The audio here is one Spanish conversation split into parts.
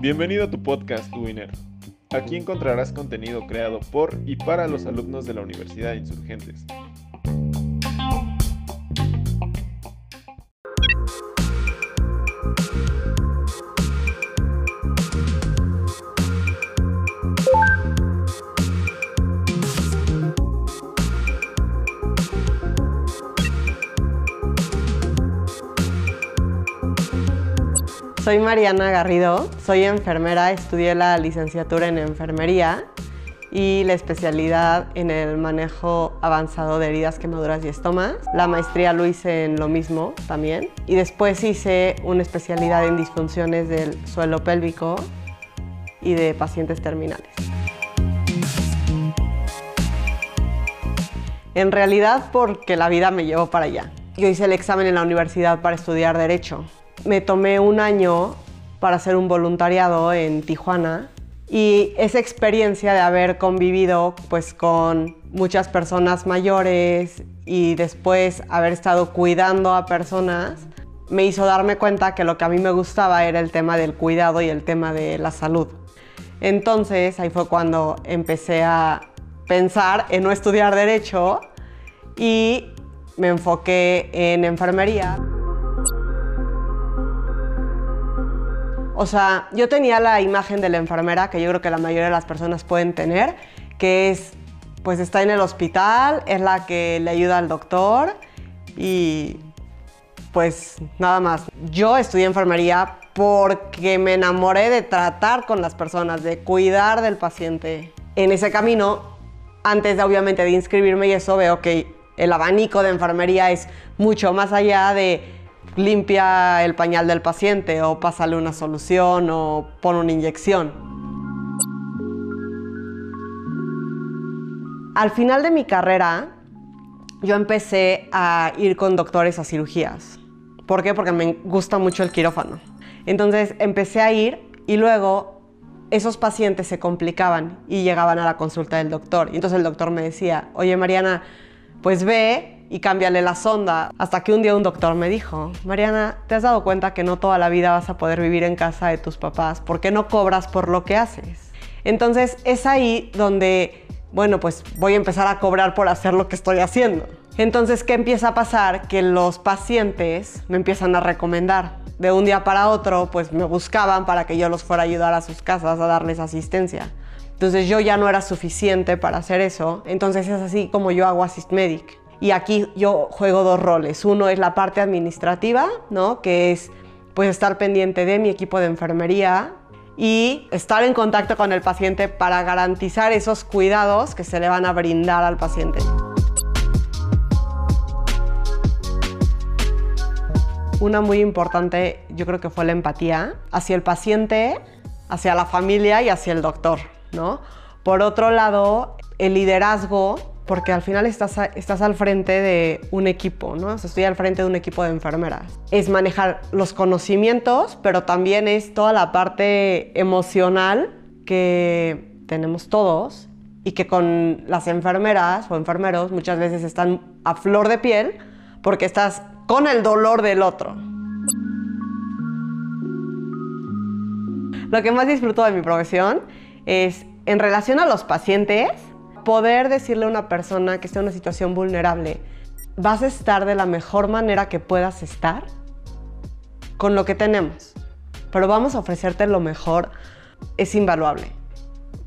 Bienvenido a tu podcast Winner. Aquí encontrarás contenido creado por y para los alumnos de la Universidad de Insurgentes. Soy Mariana Garrido, soy enfermera, estudié la licenciatura en enfermería y la especialidad en el manejo avanzado de heridas, quemaduras y estomas. La maestría lo hice en lo mismo también. Y después hice una especialidad en disfunciones del suelo pélvico y de pacientes terminales. En realidad porque la vida me llevó para allá. Yo hice el examen en la universidad para estudiar Derecho me tomé un año para hacer un voluntariado en Tijuana y esa experiencia de haber convivido pues con muchas personas mayores y después haber estado cuidando a personas me hizo darme cuenta que lo que a mí me gustaba era el tema del cuidado y el tema de la salud. Entonces ahí fue cuando empecé a pensar en no estudiar derecho y me enfoqué en enfermería. O sea, yo tenía la imagen de la enfermera que yo creo que la mayoría de las personas pueden tener, que es, pues está en el hospital, es la que le ayuda al doctor y pues nada más. Yo estudié enfermería porque me enamoré de tratar con las personas, de cuidar del paciente. En ese camino, antes de, obviamente de inscribirme y eso, veo que el abanico de enfermería es mucho más allá de limpia el pañal del paciente o pásale una solución o pone una inyección. Al final de mi carrera, yo empecé a ir con doctores a cirugías. ¿Por qué? Porque me gusta mucho el quirófano. Entonces empecé a ir y luego esos pacientes se complicaban y llegaban a la consulta del doctor. Y entonces el doctor me decía, oye Mariana, pues ve y cámbiale la sonda. Hasta que un día un doctor me dijo, Mariana, ¿te has dado cuenta que no toda la vida vas a poder vivir en casa de tus papás? ¿Por qué no cobras por lo que haces? Entonces es ahí donde, bueno, pues voy a empezar a cobrar por hacer lo que estoy haciendo. Entonces, ¿qué empieza a pasar? Que los pacientes me empiezan a recomendar. De un día para otro, pues me buscaban para que yo los fuera a ayudar a sus casas, a darles asistencia. Entonces yo ya no era suficiente para hacer eso. Entonces es así como yo hago Assist Medic. Y aquí yo juego dos roles. Uno es la parte administrativa, ¿no? Que es pues estar pendiente de mi equipo de enfermería y estar en contacto con el paciente para garantizar esos cuidados que se le van a brindar al paciente. Una muy importante yo creo que fue la empatía hacia el paciente, hacia la familia y hacia el doctor, ¿no? Por otro lado, el liderazgo porque al final estás, al frente de un equipo, ¿no? estoy al frente de un equipo de enfermeras. Es manejar los conocimientos, pero también es toda la parte emocional que tenemos todos y que con las enfermeras o enfermeros muchas veces están a flor de piel porque estás con el dolor del otro. Lo que más disfruto de mi profesión es en relación a los pacientes, poder decirle a una persona que está en una situación vulnerable, vas a estar de la mejor manera que puedas estar con lo que tenemos, pero vamos a ofrecerte lo mejor, es invaluable.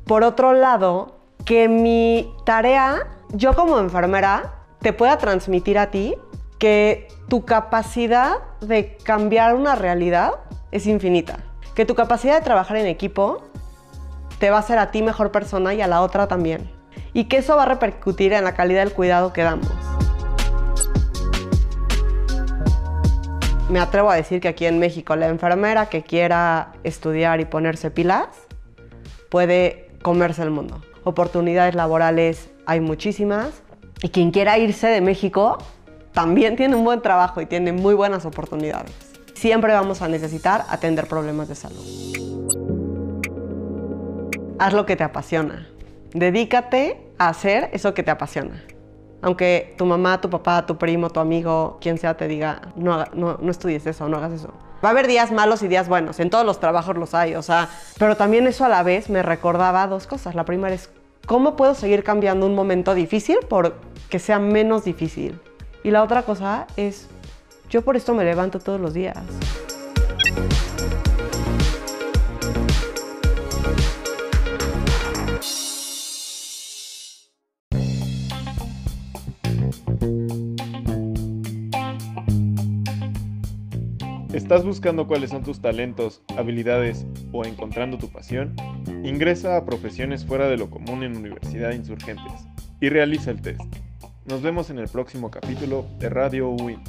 Por otro lado, que mi tarea, yo como enfermera, te pueda transmitir a ti que tu capacidad de cambiar una realidad es infinita. Que tu capacidad de trabajar en equipo te va a hacer a ti mejor persona y a la otra también y que eso va a repercutir en la calidad del cuidado que damos. Me atrevo a decir que aquí en México la enfermera que quiera estudiar y ponerse pilas puede comerse el mundo. Oportunidades laborales hay muchísimas y quien quiera irse de México también tiene un buen trabajo y tiene muy buenas oportunidades. Siempre vamos a necesitar atender problemas de salud. Haz lo que te apasiona. Dedícate hacer eso que te apasiona. Aunque tu mamá, tu papá, tu primo, tu amigo, quien sea, te diga, no, no, no estudies eso, no hagas eso. Va a haber días malos y días buenos, en todos los trabajos los hay, o sea, pero también eso a la vez me recordaba dos cosas. La primera es, ¿cómo puedo seguir cambiando un momento difícil por que sea menos difícil? Y la otra cosa es, yo por esto me levanto todos los días. ¿Estás buscando cuáles son tus talentos, habilidades o encontrando tu pasión? Ingresa a Profesiones Fuera de lo Común en Universidad Insurgentes y realiza el test. Nos vemos en el próximo capítulo de Radio UIN.